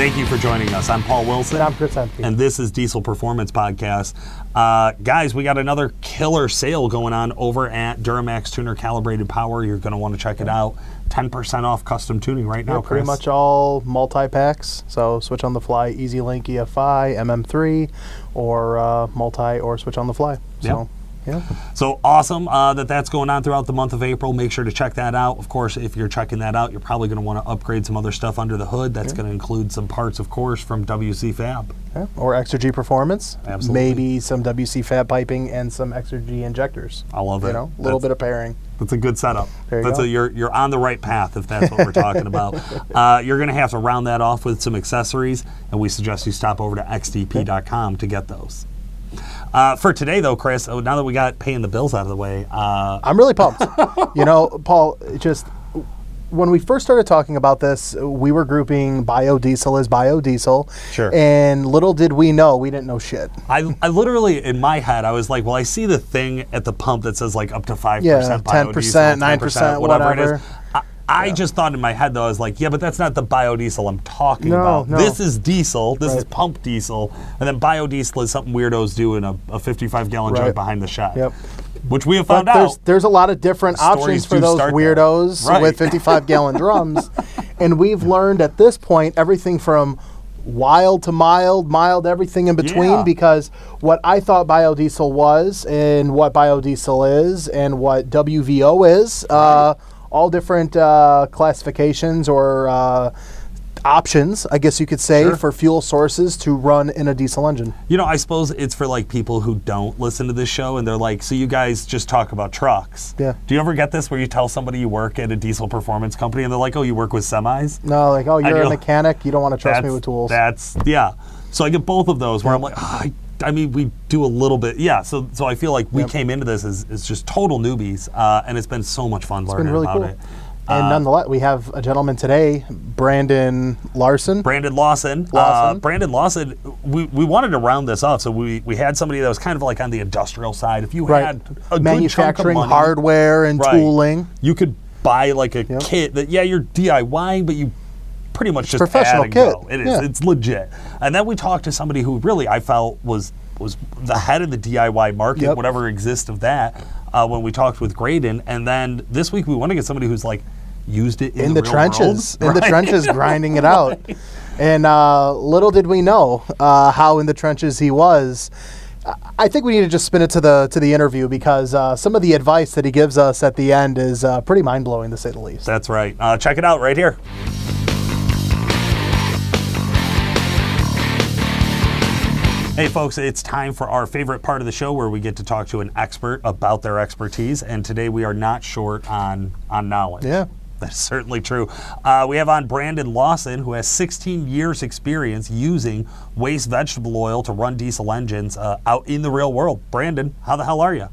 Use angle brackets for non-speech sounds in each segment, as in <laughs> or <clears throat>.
Thank you for joining us. I'm Paul Wilson. And I'm Chris Empey. And this is Diesel Performance Podcast. Uh, guys, we got another killer sale going on over at Duramax Tuner Calibrated Power. You're going to want to check it out. 10% off custom tuning right now, Yeah, pretty Chris. much all multi packs. So switch on the fly, EZ LYNK EFI, MM3, or uh, multi or switch on the fly. So, yeah. So awesome uh, that that's going on throughout the month of April. Make sure to check that out. Of course, if you're checking that out, you're probably going to want to upgrade some other stuff under the hood. That's going to include some parts, of course, from WC Fab. yeah. Or Extra G Performance. Absolutely. Maybe some WC Fab piping and some Exergy injectors. I love it. You know, a little That's- bit of pairing. That's a good setup. There you that's go. A, you're you're on the right path if that's what we're talking about. <laughs> Uh, you're going to have to round that off with some accessories, and we suggest you stop over to xdp.com to get those. Uh, for today, though, Chris, oh, now that we got paying the bills out of the way, uh, I'm really pumped. <laughs> you know, Paul, just when we first started talking about this, we were grouping biodiesel as biodiesel. Sure. And little did we know, we didn't know shit. I, I literally in my head I was like, well, I see the thing at the pump that says like up to five Yeah, percent 10%, 9%, whatever, it is. I, I just thought in my head though, I was like, yeah, but that's not the biodiesel I'm talking No, about. no. This is diesel. This is pump diesel, and then biodiesel is something weirdos do in a, a 55 gallon Right. jug behind the shop. Yep. Which we have found there's out. there's a lot of different options for those weirdos Right. with 55 gallon <laughs> drums, and we've learned at this point everything from wild to mild, mild everything in between. Yeah. Because what I thought biodiesel was, and what biodiesel is, and what WVO is, uh, all different uh, classifications or. Uh, Options, I guess you could say, Sure. for fuel sources to run in a diesel engine. You know, I suppose it's for like people who don't listen to this show and they're like, so you guys just talk about trucks. Yeah. Do you ever get this where you tell somebody you work at a diesel performance company and they're like, oh, you work with semis? No, like, oh, you're you're a like, mechanic, you don't want to trust me with tools. That's yeah. So I get both of those where I'm like, ah, I, I mean, we do a little bit, yeah. So so I feel like we came into this as, as just total newbies, uh, and it's been so much fun It's learning been really about cool. it. And Uh, nonetheless, we have a gentleman today, Brandon Larson. Brandon Lawson. Uh, Lawson. Brandon Lawson. We, we wanted to round this off, so we, we had somebody that was kind of like on the industrial side. If you right. had a good chunk of Manufacturing money, hardware and Right. tooling. you could buy like a kit that yeah you're DIYing, but you pretty much just Professional kit. go. It is. Yeah. It's legit. And then we talked to somebody who really I felt was was the head of the DIY market, Yep. whatever exists of that. Uh, when we talked with Graydon, and then this week we want to get somebody who's like used it in, in the, real trenches, world. in the <laughs> trenches, grinding it <laughs> out. And uh, little did we know uh, how in the trenches he was. I- I think we need to just spin it to the to the interview because uh, some of the advice that he gives us at the end is uh, pretty mind blowing to say the least. That's right. Uh, check it out right here. Hey, folks, it's time for our favorite part of the show where we get to talk to an expert about their expertise. And today we are not short on, on knowledge. Yeah. That's certainly true. Uh, we have on Brandon Lawson, who has 16 years' experience using waste vegetable oil to run diesel engines uh, out in the real world. Brandon, how the hell are you?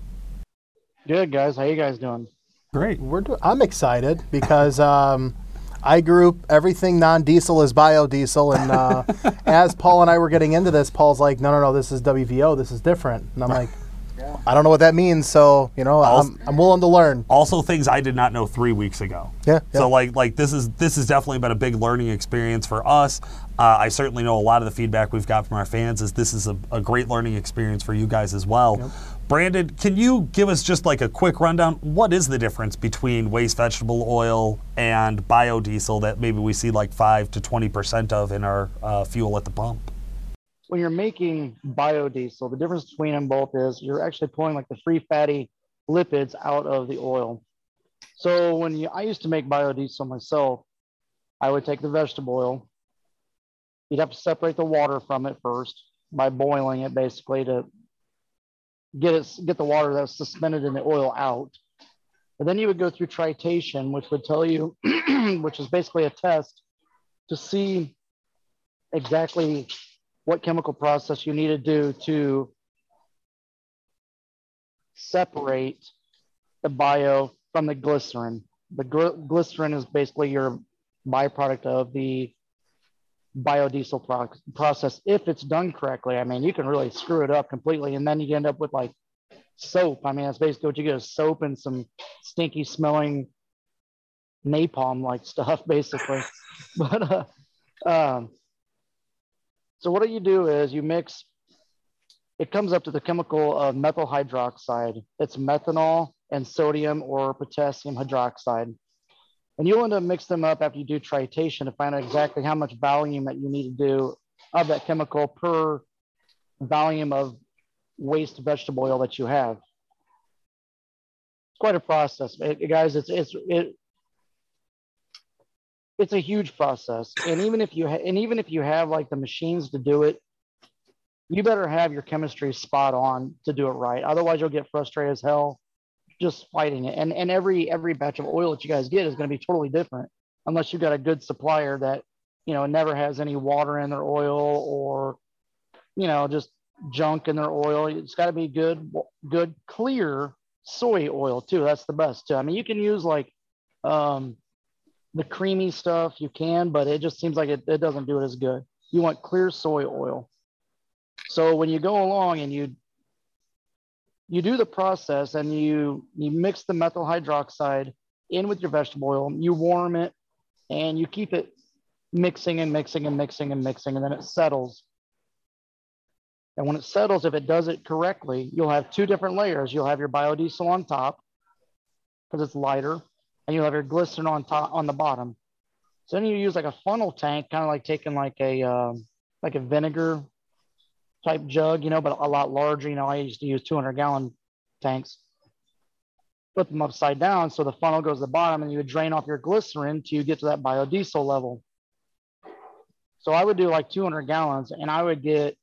Good guys, how you guys doing? Great. We're do- I'm excited because um, I group everything non-diesel is biodiesel, and uh, <laughs> as Paul and I were getting into this, Paul's like, "No, no, no, this is WVO. This is different," and I'm like, <laughs> "I don't know what that means." So you know, I'm, I'm willing to learn. also things I did not know three weeks ago. Yeah, yeah. So like like this is this has definitely been a big learning experience for us. Uh, I certainly know a lot of the feedback we've got from our fans is this is a, a great learning experience for you guys as well. Brandon, can you give us just like a quick rundown? What is the difference between waste vegetable oil and biodiesel that maybe we see like five to twenty percent of in our uh, fuel at the pump? When you're making biodiesel, the difference between them both is you're actually pulling like the free fatty lipids out of the oil. So when you, I used to make biodiesel myself, I would take the vegetable oil. You'd have to separate the water from it first by boiling it basically to get it get the water that's suspended in the oil out. And then you would go through tritation, which would tell you, <clears throat> which is basically a test to see exactly what chemical process you need to do to separate the bio from the glycerin. The gl- glycerin is basically your byproduct of the biodiesel pro- process if it's done correctly. I mean, you can really screw it up completely, and then you end up with like soap. I mean, that's basically what you get is soap and some stinky smelling napalm like <laughs> stuff, basically. <laughs> but uh, um, So what do you do is you mix. It comes up to the chemical of methyl hydroxide. It's methanol and sodium or potassium hydroxide. And you'll end up mix them up after you do tritation to find out exactly how much volume that you need to do of that chemical per volume of waste vegetable oil that you have. It's quite a process, it, guys. It's it's it. It's a huge process, and even if you ha- and even if you have like the machines to do it, you better have your chemistry spot on to do it right. Otherwise, you'll get frustrated as hell just fighting it. And and every every batch of oil that you guys get is going to be totally different, unless you've got a good supplier that you know never has any water in their oil or you know just junk in their oil. It's got to be good, good, clear soy oil too. That's the best too. I mean, you can use like um, the creamy stuff, you can, but it just seems like it, it doesn't do it as good. You want clear soy oil. So when you go along and you you do the process and you you mix the methyl hydroxide in with your vegetable oil, you warm it, and you keep it mixing and mixing and mixing and mixing, and then it settles. And when it settles, if it does it correctly, you'll have two different layers. You'll have your biodiesel on top because it's lighter, and you'll have your glycerin on top on the bottom. So then you use like a funnel tank, kind of like taking like a um, like a vinegar type jug, you know, but a lot larger. You know, I used to use 200 gallon tanks. Put them upside down so the funnel goes to the bottom, and you would drain off your glycerin to get to that biodiesel level. So I would do like 200 gallons, and I would get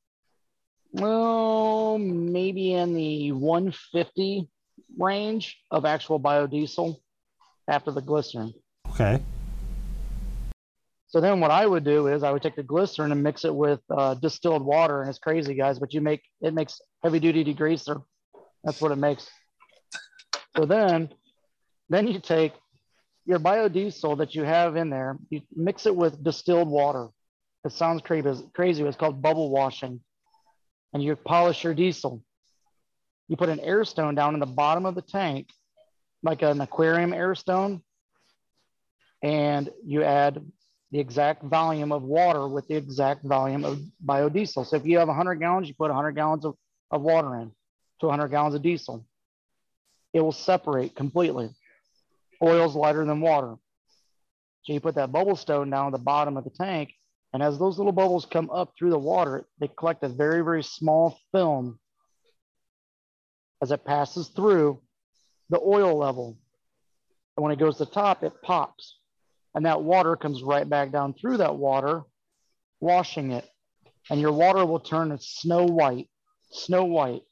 well, maybe in the 150 range of actual biodiesel after the glycerin. Okay. So then what I would do is I would take the glycerin and mix it with uh, distilled water, and it's crazy, guys, but you make it makes heavy duty degreaser. That's what it makes. So then, then you take your biodiesel that you have in there, you mix it with distilled water. It sounds crazy, crazy. It's called bubble washing and you polish your diesel. You put an air stone down in the bottom of the tank, like an aquarium air stone, and you add the exact volume of water with the exact volume of biodiesel. So if you have 100 gallons, you put 100 gallons of, of water in to 100 gallons of diesel. It will separate completely. Oil's lighter than water. So you put that bubble stone down at the bottom of the tank, and as those little bubbles come up through the water, they collect a very, very small film as it passes through the oil level. And when it goes to the top, it pops. And that water comes right back down through that water, washing it. And your water will turn snow white, snow white.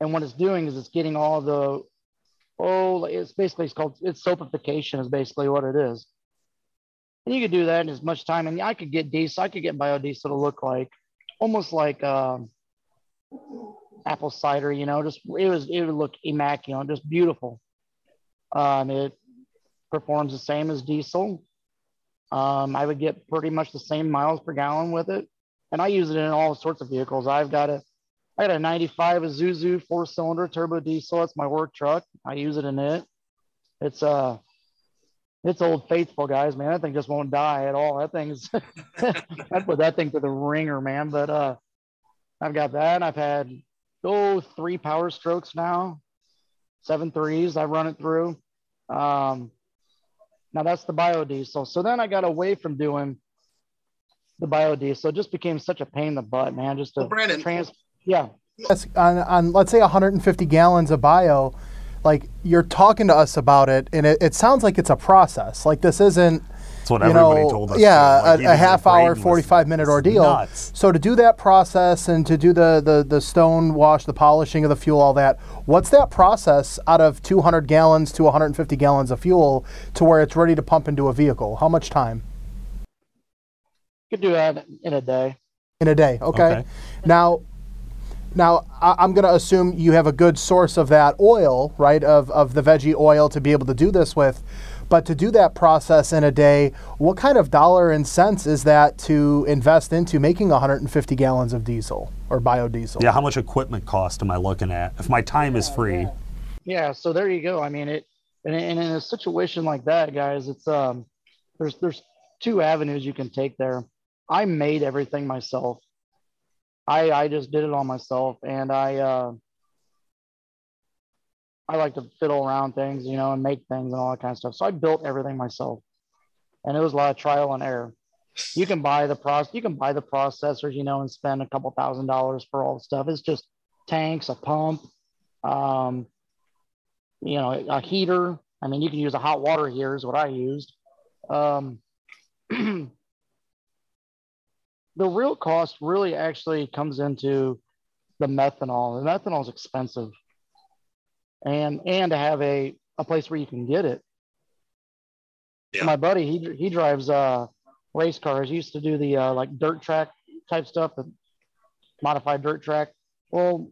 And what it's doing is it's getting all the, oh, it's basically it's called, it's soapification is basically what it is. And you could do that in as much time. And I could get diesel, I could get biodiesel to look like almost like um, apple cider, you know, just it was, it would look immaculate, just beautiful. Um, it performs the same as diesel. Um, I would get pretty much the same miles per gallon with it. And I use it in all sorts of vehicles. I've got a, I got a 95 Isuzu four cylinder turbo diesel. That's my work truck. I use it in it. It's a, uh, it's old faithful guys, man. That thing just won't die at all. That thing's <laughs> I put that thing to the ringer, man. But uh I've got that. I've had oh three power strokes now, seven threes. I run it through. Um now that's the biodiesel. So then I got away from doing the biodiesel. It just became such a pain in the butt, man. Just to well, Brandon, trans yeah. Yes, on, on let's say 150 gallons of bio like you're talking to us about it, and it, it sounds like it's a process. Like this isn't. That's what you everybody know, told us. Yeah, like a, a half hour, 45 minute ordeal. Nuts. So to do that process and to do the, the, the stone wash, the polishing of the fuel, all that, what's that process out of 200 gallons to 150 gallons of fuel to where it's ready to pump into a vehicle? How much time? You could do that in a day. In a day, okay. okay. Now, now, I'm going to assume you have a good source of that oil, right, of, of the veggie oil to be able to do this with. But to do that process in a day, what kind of dollar and cents is that to invest into making 150 gallons of diesel or biodiesel? Yeah, how much equipment cost am I looking at if my time is free? Yeah, so there you go. I mean, it, and in a situation like that, guys, it's um, there's there's two avenues you can take there. I made everything myself. I I just did it all myself, and I uh, I like to fiddle around things, you know, and make things and all that kind of stuff. So I built everything myself, and it was a lot of trial and error. You can buy the process, you can buy the processors, you know, and spend a couple thousand dollars for all the stuff. It's just tanks, a pump, um, you know, a heater. I mean, you can use a hot water heater is what I used. Um, <clears throat> the real cost really actually comes into the methanol. The methanol is expensive and and to have a, a place where you can get it. Yeah. My buddy, he he drives uh race cars. He used to do the uh, like dirt track type stuff, the modified dirt track. Well,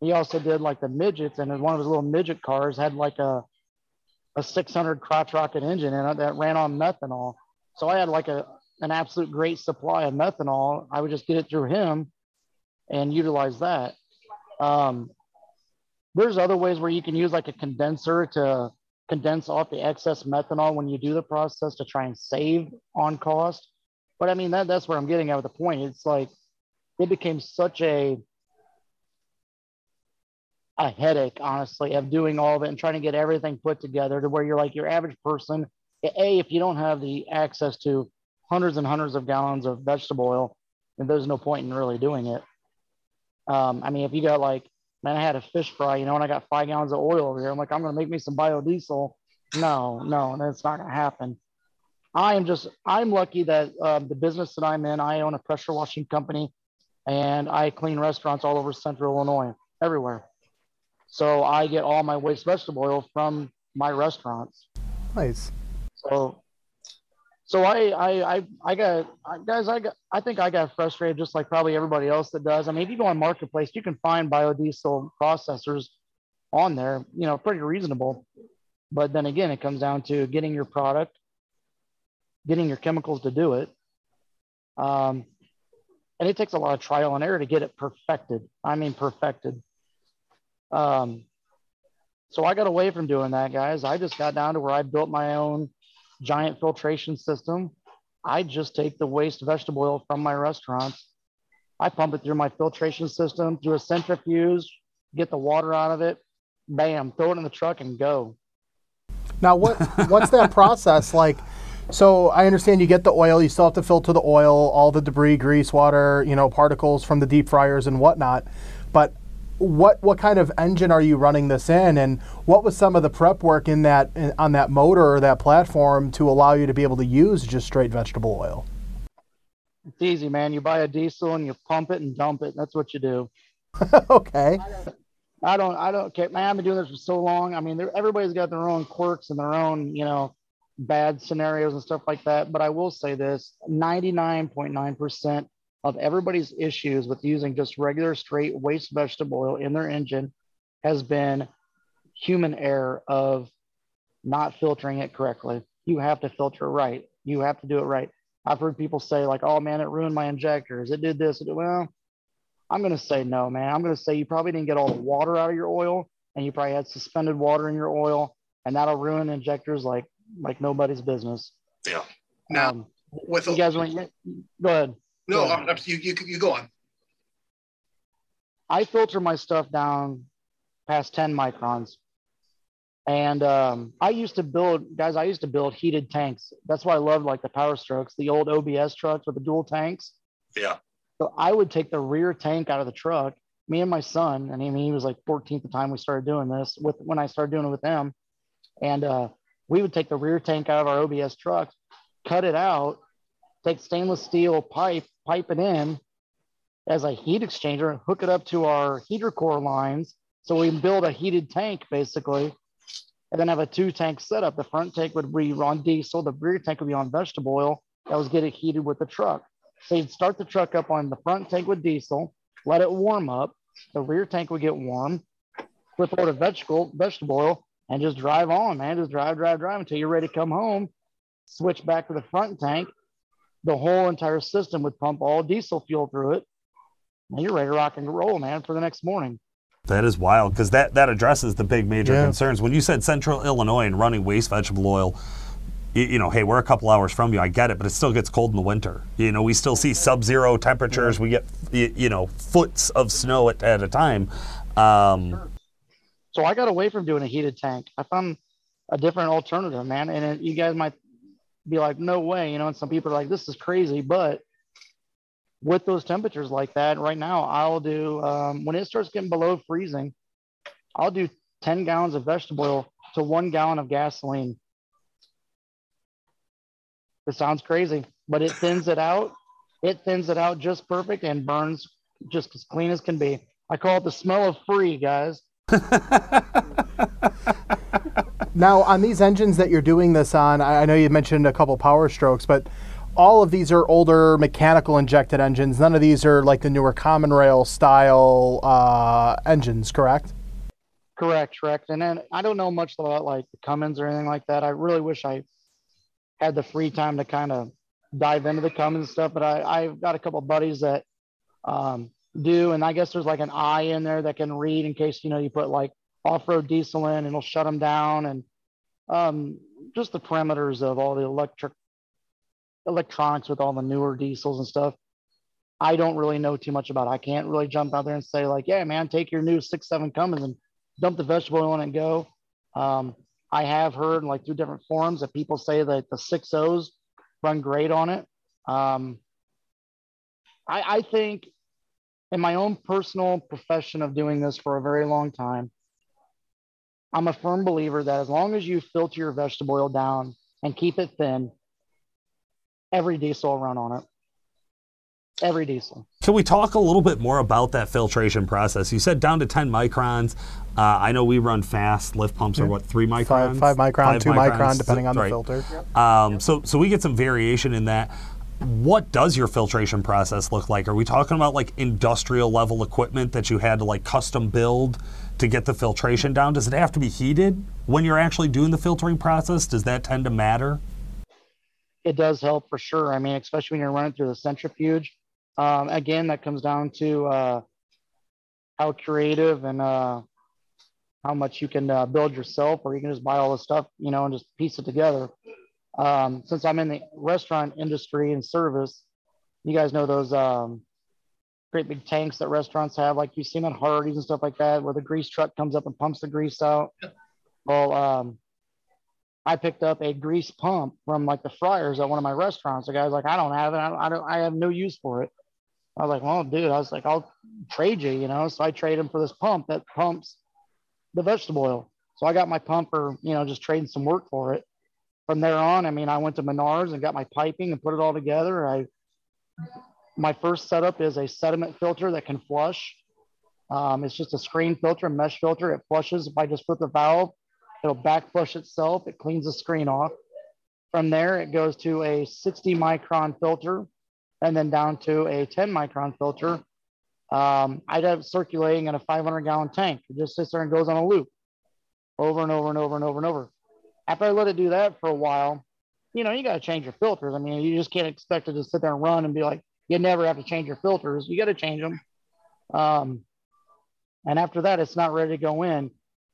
he also did like the midgets, and one of his little midget cars had like a a 600 crotch rocket engine in it that ran on methanol. So I had like a an absolute great supply of methanol. I would just get it through him and utilize that. Um, there's other ways where you can use like a condenser to condense off the excess methanol when you do the process to try and save on cost. But I mean, that, that's where I'm getting at with the point. It's like it became such a a headache, honestly, of doing all of it and trying to get everything put together to where you're like your average person. A, if you don't have the access to hundreds and hundreds of gallons of vegetable oil, then there's no point in really doing it. Um, I mean, if you got like man, I had a fish fry, you know, and I got five gallons of oil over here. I'm like, I'm going to make me some biodiesel. No, no, that's not going to happen. I am just, I'm lucky that um, the business that I'm in, I own a pressure washing company and I clean restaurants all over central Illinois, everywhere. So I get all my waste vegetable oil from my restaurants. Nice. So so I, I, I, I got, guys, I got, I think I got frustrated just like probably everybody else that does. I mean, if you go on marketplace, you can find biodiesel processors on there, you know, pretty reasonable. But then again, it comes down to getting your product, getting your chemicals to do it. Um, and it takes a lot of trial and error to get it perfected. I mean, perfected. Um, so I got away from doing that, guys. I just got down to where I built my own giant filtration system. I just take the waste vegetable oil from my restaurants. I pump it through my filtration system through a centrifuge, get the water out of it, bam, throw it in the truck and go. Now, what what's that process like? So I understand you get the oil, you still have to filter the oil, all the debris, grease, water, you know, particles from the deep fryers and whatnot. But what what kind of engine are you running this in, and what was some of the prep work in that in, on that motor or that platform to allow you to be able to use just straight vegetable oil? It's easy, man. You buy a diesel and you pump it and dump it. That's what you do. <laughs> okay. I don't, I don't care, man. I've been doing this for so long. I mean, everybody's got their own quirks and their own, you know, bad scenarios and stuff like that. But I will say this: ninety-nine point nine percent of everybody's issues with using just regular straight waste vegetable oil in their engine has been human error of not filtering it correctly. You have to filter right. You have to do it right. I've heard people say like, "Oh man, it ruined my injectors. It did this." It did, well, I'm going to say no, man. I'm going to say you probably didn't get all the water out of your oil, and you probably had suspended water in your oil, and that'll ruin injectors like like nobody's business. Yeah. Now, um, with you guys want go ahead. No, I'm, I'm, you, you, you go on. I filter my stuff down past 10 microns. And um, I used to build, guys, I used to build heated tanks. That's why I loved like the Power Strokes, the old OBS trucks with the dual tanks. Yeah. So I would take the rear tank out of the truck, me and my son, and I mean, he was like 14th the time we started doing this with when I started doing it with them. And uh, we would take the rear tank out of our OBS trucks, cut it out, take stainless steel pipe, pipe it in as a heat exchanger, hook it up to our heater core lines. So we build a heated tank basically, and then have a two tank setup. The front tank would be on diesel, the rear tank would be on vegetable oil that was getting heated with the truck. So you'd start the truck up on the front tank with diesel, let it warm up. The rear tank would get warm, flip over to vegetable, vegetable oil, and just drive on, man. Just drive, drive, drive until you're ready to come home. Switch back to the front tank, the whole entire system would pump all diesel fuel through it. And you're ready to rock and roll, man, for the next morning. That is wild because that, that addresses the big major yeah. concerns. When you said central Illinois and running waste vegetable oil, you, you know, hey, we're a couple hours from you. I get it, but it still gets cold in the winter. You know, we still see sub-zero temperatures. We get y- you know foots of snow at, at a time. Um, So I got away from doing a heated tank. I found a different alternative, man. And it, you guys might be like, no way, you know, and some people are like, this is crazy. But with those temperatures like that right now, I'll do, um, when it starts getting below freezing, I'll do 10 gallons of vegetable oil to one gallon of gasoline. It sounds crazy, but it thins it out. It thins it out just perfect and burns just as clean as can be. I call it the smell of free, guys. <laughs> Now, on these engines that you're doing this on, I know you mentioned a couple power strokes, but all of these are older mechanical injected engines. None of these are like the newer common rail style uh, engines, correct? Correct, correct. And then I don't know much about like the Cummins or anything like that. I really wish I had the free time to kind of dive into the Cummins stuff, but I, I've got a couple buddies that um, do, and I guess there's like an eye in there that can read in case you know you put like off-road diesel in, and it'll shut them down, and um, just the parameters of all the electric electronics with all the newer diesels and stuff. I don't really know too much about. I can't really jump out there and say like, yeah, man, take your new six seven Cummins and dump the vegetable oil in and go. Um, I have heard like through different forums that people say that the six O's run great on it. Um, I, I think in my own personal profession of doing this for a very long time, I'm a firm believer that as long as you filter your vegetable oil down and keep it thin, every diesel will run on it. Every diesel. Can we talk a little bit more about that filtration process? You said down to 10 microns. Uh, I know we run FASS. Lift pumps are what, three microns? Five, five micron, Five two microns, micron, depending on right. the filter. Um, so, so we get some variation in that. What does your filtration process look like? Are we talking about like industrial level equipment that you had to like custom build to get the filtration down? Does it have to be heated when you're actually doing the filtering process? Does that tend to matter? it does help for sure. I mean, especially when you're running through the centrifuge. Um, again, that comes down to uh, how creative and uh, how much you can uh, build yourself, or you can just buy all the stuff, you know, and just piece it together. Um, since I'm in the restaurant industry and service, you guys know those um, great big tanks that restaurants have, like you've seen on Hardee's and stuff like that, where the grease truck comes up and pumps the grease out. Well, um, I picked up a grease pump from like the fryers at one of my restaurants. The guy's like, I don't have it. I don't, I don't, I have no use for it. I was like, well, dude, I was like, I'll trade you, you know? So I trade him for this pump that pumps the vegetable oil. So I got my pump for, you know, just trading some work for it. From there on, I mean, I went to Menards and got my piping and put it all together. I, my first setup is a sediment filter that can flush. Um, it's just a screen filter, a mesh filter. It flushes if I just put the valve It'll back flush itself. It cleans the screen off. From there, it goes to a 60 micron filter and then down to a 10 micron filter. Um, I'd have circulating in a 500 gallon tank. It just sits there and goes on a loop over and over and over and over and over. After I let it do that for a while, you know, you got to change your filters. I mean, you just can't expect it to sit there and run and be like, you never have to change your filters. You got to change them. Um, and after that, it's not ready to go in.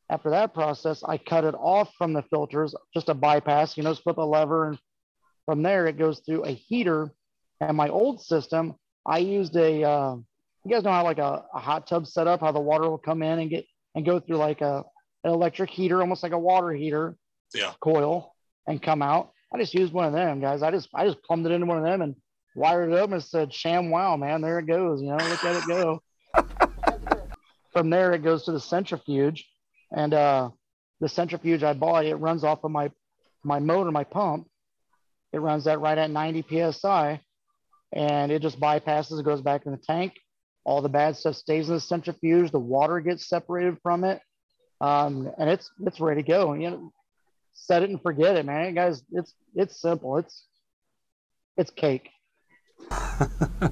After that process, I cut it off from the filters, just a bypass, you know, put the lever. And from there, it goes through a heater. And my old system, I used a, uh, you guys know how like a, a hot tub setup, how the water will come in and get and go through like a, an electric heater, almost like a water heater Yeah. coil and come out. I just used one of them, guys. I just I just plumbed it into one of them and wired it up and said, "Sham wow, man, there it goes." You know, look at it go. <laughs> From there, it goes to the centrifuge, and uh, the centrifuge I bought it runs off of my my motor, my pump. It runs that right at 90 psi, and it just bypasses. It goes back in the tank. All the bad stuff stays in the centrifuge. The water gets separated from it, um, and it's it's ready to go. You know, set it and forget it, man. Guys, it's it's simple. It's it's cake. <laughs>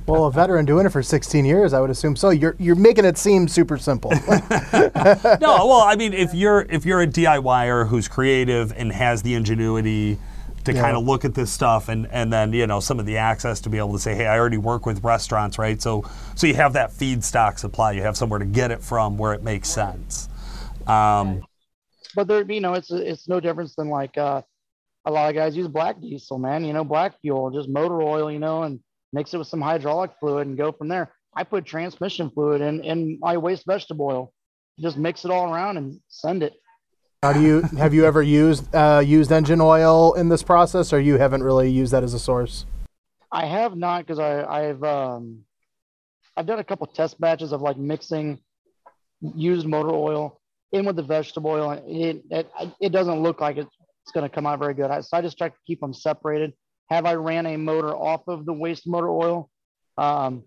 Well, a veteran doing it for 16 years, I would assume so. You're you're making it seem super simple. <laughs> no, well, I mean, if you're if you're a DIYer who's creative and has the ingenuity to Yeah. kind of look at this stuff and and then you know some of the access to be able to say, hey, I already work with restaurants, right? So so you have that feedstock supply, you have somewhere to get it from where it makes sense. Um, But there, you know, it's it's no difference than like uh, a lot of guys use black diesel, man. You know, black fuel, just motor oil, you know, and mix it with some hydraulic fluid and go from there. I put transmission fluid in in my waste vegetable oil. Just mix it all around and send it. How do you have you ever used uh, used engine oil in this process, or you haven't really used that as a source? I have not because I I've um I've done a couple test batches of like mixing used motor oil in with the vegetable oil, and it it, it doesn't look like it's going to come out very good. I, so I just try to keep them separated. Have I ran a motor off of the waste motor oil? Um,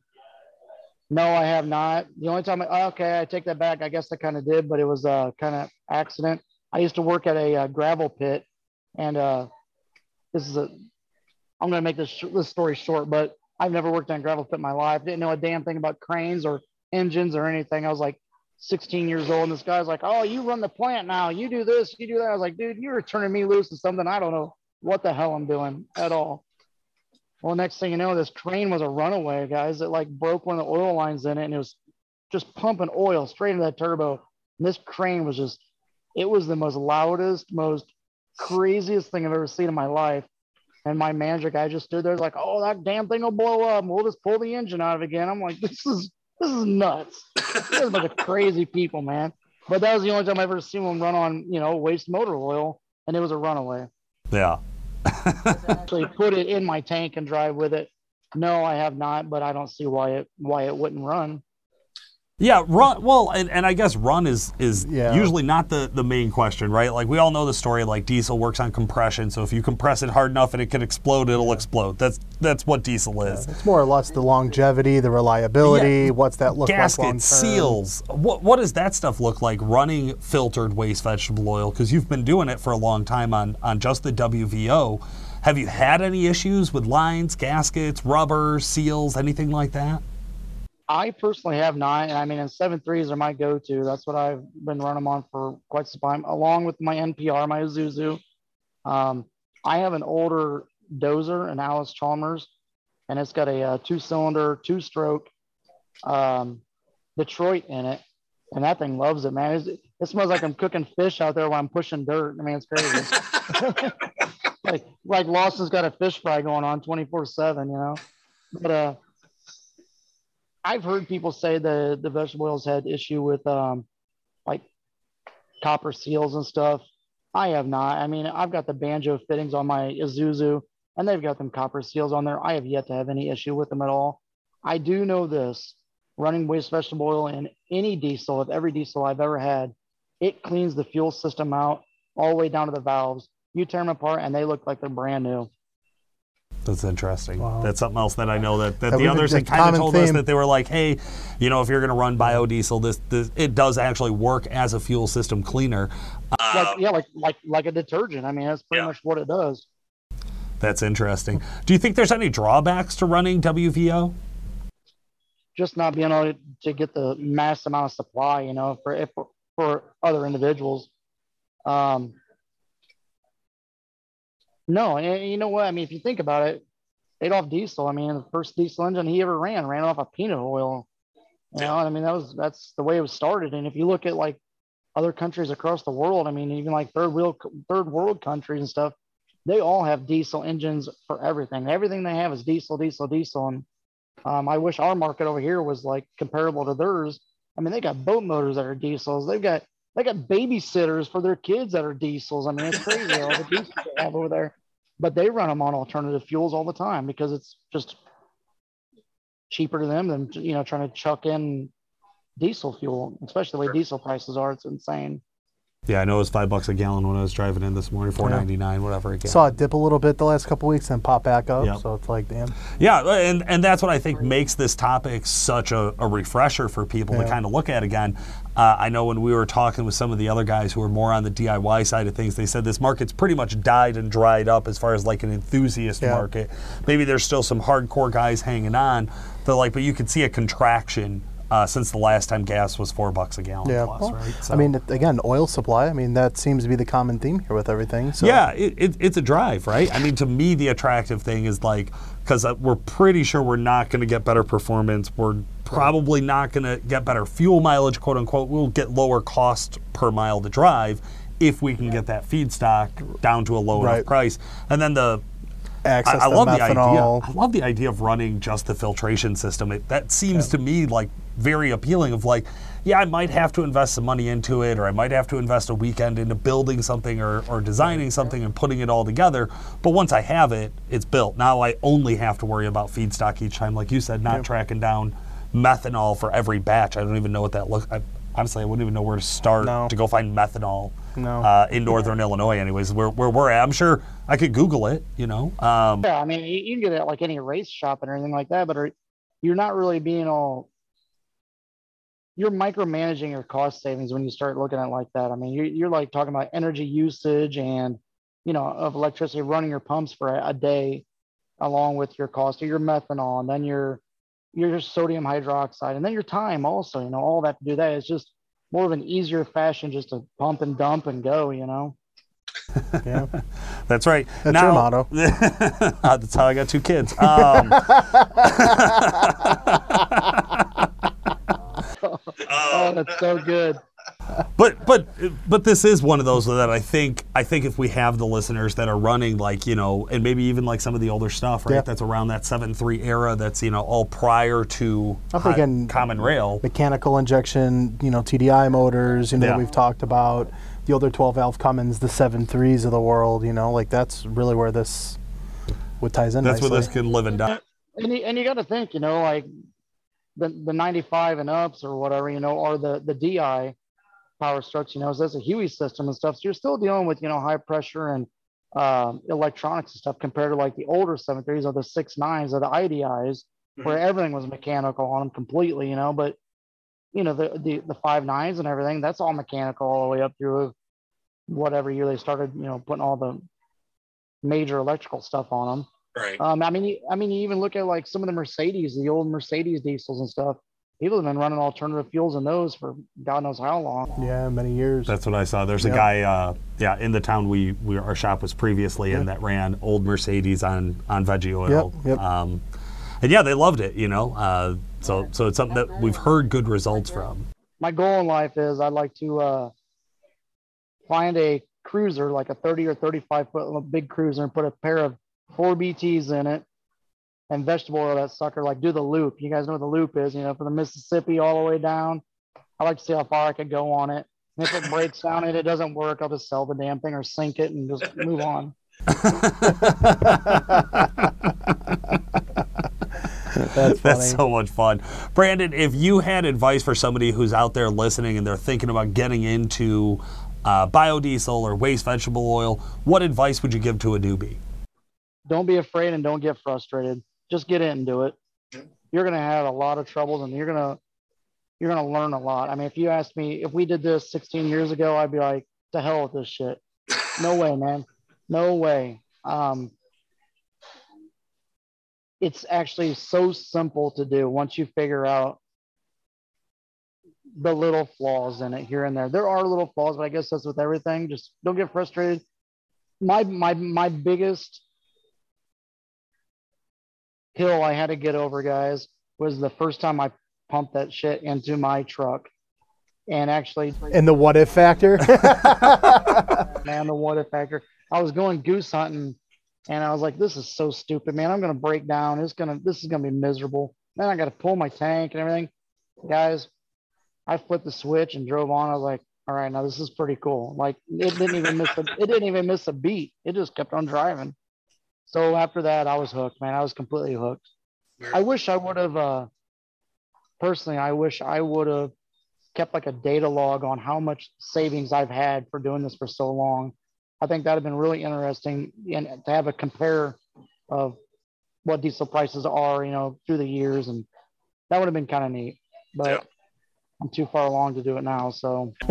no, I have not. The only time, I, okay, I take that back. I guess I kind of did, but it was a kind of accident. I used to work at a, uh, gravel pit, and uh, this is a. I'm going to make this this story short, but I've never worked on gravel pit in my life. Didn't know a damn thing about cranes or engines or anything. I was like 16 years old, and this guy's like, "Oh, you run the plant now. You do this, you do that." I was like, "Dude, you're turning me loose to something I don't know what the hell I'm doing at all." Well, next thing you know, this crane was a runaway, guys. It like broke one of the oil lines in it, and it was just pumping oil straight into that turbo. And this crane was just, it was the most loudest, most craziest thing I've ever seen in my life. And my manager guy just stood there like, "Oh, that damn thing will blow up. We'll just pull the engine out of again." I'm like, "This is this is nuts. There's a bunch of crazy people, man." But that was the only time I ever seen one run on, you know, waste motor oil, and it was a runaway. Yeah. <laughs> actually put it in my tank and drive with it. No, I have not, but I don't see why it why it wouldn't run. Yeah, run. Well, and, and I guess run is is Yeah. usually not the the main question, right? Like we all know the story. Like diesel works on compression, so if you compress it hard enough and it can explode, it'll explode. That's that's what diesel is. It's more or less the longevity, the reliability. Yeah. What's that look like long term? Gaskets, seals. What what does that stuff look like running filtered waste vegetable oil? Because you've been doing it for a long time on on just the WVO. Have you had any issues with lines, gaskets, rubber, seals, anything like that? I personally have not, and I mean, and seven threes are my go-to. That's what I've been running them on for quite some time, along with my NPR, my Isuzu. Um, I have an older dozer, an Allis-Chalmers, and it's got a, uh two-cylinder, two-stroke um, Detroit in it, and that thing loves it, man. It's, it smells like I'm cooking fish out there while I'm pushing dirt. I mean, it's crazy. <laughs> like like Lawson's got a fish fry going on 24/7, you know. But uh, I've heard people say the the vegetable oils had issue with um, like copper seals and stuff. I have not. I mean, I've got the banjo fittings on my Isuzu, and they've got them copper seals on there. I have yet to have any issue with them at all. I do know this: running waste vegetable oil in any diesel, with every diesel I've ever had, it cleans the fuel system out all the way down to the valves. You tear them apart, and they look like they're brand new. That's interesting. Wow. That's something else that I know that, that That the others the had kind of common told us that they were like, hey, you know, if you're going to run biodiesel, this, this it does actually work as a fuel system cleaner. Like yeah, like like like a detergent. I mean, that's pretty Yeah. much what it does. That's interesting. Do you think there's any drawbacks to running WVO? just not being able to get the mass amount of supply, you know, for if, for other individuals. Um, no, and you know what? I mean, if you think about it, Adolf Diesel. I mean, the first diesel engine he ever ran ran off of peanut oil. You know, I mean that was that's the way it was started. And if you look at like other countries across the world, I mean, even like third world third world countries and stuff, they all have diesel engines for everything. Everything they have is diesel, diesel, diesel. And um, I wish our market over here was like comparable to theirs. I mean, they got boat motors that are diesels. They've got they got babysitters for their kids that are diesels. I mean, it's crazy all the diesels they have over there. But they run them on alternative fuels all the time because it's just cheaper to them than you know trying to chuck in diesel fuel, especially the way diesel prices are. It's insane. Yeah, I know it was five bucks a gallon when I was driving in this morning, four ninety nine, whatever again. Saw it dip a little bit the last couple weeks and pop back up. Yep. So it's like, damn. Yeah, and, and that's what I think makes this topic such a, a refresher for people to kind of look at again. Uh, I know when we were talking with some of the other guys who are more on the DIY side of things, they said this market's pretty much died and dried up as far as like an enthusiast Yeah. market. Maybe there's still some hardcore guys hanging on. They're like, but you can see a contraction uh, since the last time gas was four bucks a gallon Yeah. plus, well, right? I mean, again, oil supply. I mean, that seems to be the common theme here with everything. So Yeah, it, it, it's a drive, right? I mean, to me, the attractive thing is like, because we're pretty sure we're not going to get better performance. We're probably not going to get better fuel mileage, quote unquote. We'll get lower cost per mile to drive. if we can get that feedstock down to a low enough price. And then the Access I, I love the idea. I love the idea of running just the filtration system. It, that seems to me like very appealing. Of like, yeah, I might have to invest some money into it, or I might have to invest a weekend into building something or, or designing something and putting it all together. But once I have it, it's built. Now I only have to worry about feedstock each time, like you said, not tracking down methanol for every batch. I don't even know what that looks. I, honestly, I wouldn't even know where to start No. to go find methanol No. uh, in northern Illinois. Anyways, where, where we're at, I'm sure I could Google it. You know. Um, Yeah, I mean, you, you can get it at like any race shop and anything like that, but are, you're not really being all. You're micromanaging your cost savings when you start looking at it like that. I mean, you're, you're like talking about energy usage and, you know, of electricity running your pumps for a, a day, along with your cost of your methanol, and then your your sodium hydroxide, and then your time also. You know, all that to do that is just more of an easier fashion just to pump and dump and go. You know. <laughs> yeah. That's right. That's your motto. <laughs> that's how I got two kids. <laughs> Um, Oh, that's so good. But but but this is one of those that I think I think if we have the listeners that are running like you know and maybe even like some of the older stuff right Yeah. that's around that seven three era that's you know all prior to I'm thinking- common rail. Mechanical injection, you know, TDI motors, you know, Yeah. that we've talked about. The older 12 valve Cummins, the 7.3s of the world, you know, like that's really where this what ties in. That's where this can live and die. and you, and you got to think, you know, like the the 95 and ups or whatever, you know, or the the DI power structure, you know, that's a HEUI system and stuff. So you're still dealing with, you know, high pressure and um, electronics and stuff compared to like the older 73s or the six nines or the IDIs where everything was mechanical on them completely, you know, but you know, the, the, the five nines and everything, that's all mechanical all the way up through whatever year they started, you know, putting all the major electrical stuff on them. Right. Um, I mean, I mean, you even look at like some of the Mercedes, the old Mercedes diesels and stuff. People have been running alternative fuels in those for God knows how long. Yeah, many years. That's what I saw. There's a guy, uh, yeah, in the town we, we our shop was previously in that ran old Mercedes on on veggie oil. Yep, yep. Um, and yeah, they loved it. You know, uh, so so it's something that we've heard good results from. My goal in life is I'd like to uh, find a cruiser, like a 30 or 35 foot big cruiser, and put a pair of four BTs in it and vegetable oil that sucker. Like do the loop. You guys know what the loop is, you know, from the Mississippi all the way down. I like to see how far I could go on it. And if it breaks down and it doesn't work, I'll just sell the damn thing or sink it and just move on. <laughs> That's. That's so much fun. Brandon, if you had advice for somebody who's out there listening and they're thinking about getting into uh, biodiesel or waste vegetable oil, what advice would you give to a newbie? don't be afraid and don't get frustrated. Just get in and do it. You're gonna have a lot of troubles and you're gonna you're gonna learn a lot. I mean, if you asked me if we did this 16 years ago, I'd be like, to hell with this shit. <laughs> No way, man. No way. Um, it's actually so simple to do once you figure out the little flaws in it here and there. There are little flaws, but I guess that's with everything. Just don't get frustrated. My my my biggest hill I had to get over, guys, was the first time I pumped that shit into my truck. And actually, <laughs> And the what if factor? <laughs> man, the what if factor. I was going goose hunting and I was like, this is so stupid, man. I'm gonna break down. It's gonna this is gonna be miserable. Then I gotta pull my tank and everything. Guys, I flipped the switch and drove on. I was like, all right, now this is pretty cool. Like it didn't even miss a it didn't even miss a beat. It just kept on driving. So after that, I was hooked, man. I was completely hooked. I wish I would have uh personally, I wish I would have kept like a data log on how much savings I've had for doing this for so long. I think that'd have been really interesting and to have a compare of what diesel prices are, you know, through the years, and that would have been kind of neat. But Yeah. I'm too far along to do it now, so <laughs>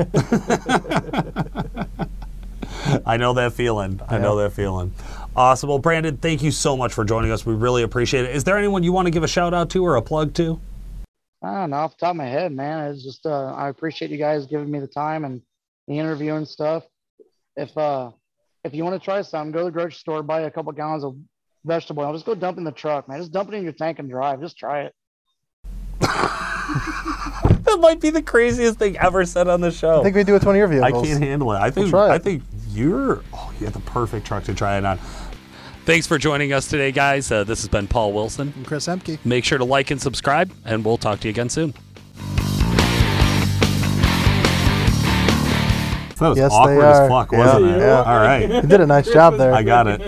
I know that feeling. I know that feeling. Awesome. Well, Brandon, thank you so much for joining us. We really appreciate it. Is there anyone you want to give a shout out to or a plug to? I don't know off the top of my head, man. It's just uh, I appreciate you guys giving me the time and the interview and stuff. If uh if you want to try something, go to the grocery store, buy a couple gallons of vegetable oil. Just go dump in the truck, man. Just dump it in your tank and drive. Just try it. <laughs> that might be the craziest thing ever said on the show. I think we do with one of your I can't handle it. I think try I think you're oh, you have the perfect truck to try it on. Thanks for joining us today, guys. Uh, this has been Paul Wilson. I'm Chris Emke. Make sure to like and subscribe, and we'll talk to you again soon. That was Yes, they awkward are. as fuck, Yeah, wasn't it? yeah. All right. You did a nice job there. I got it.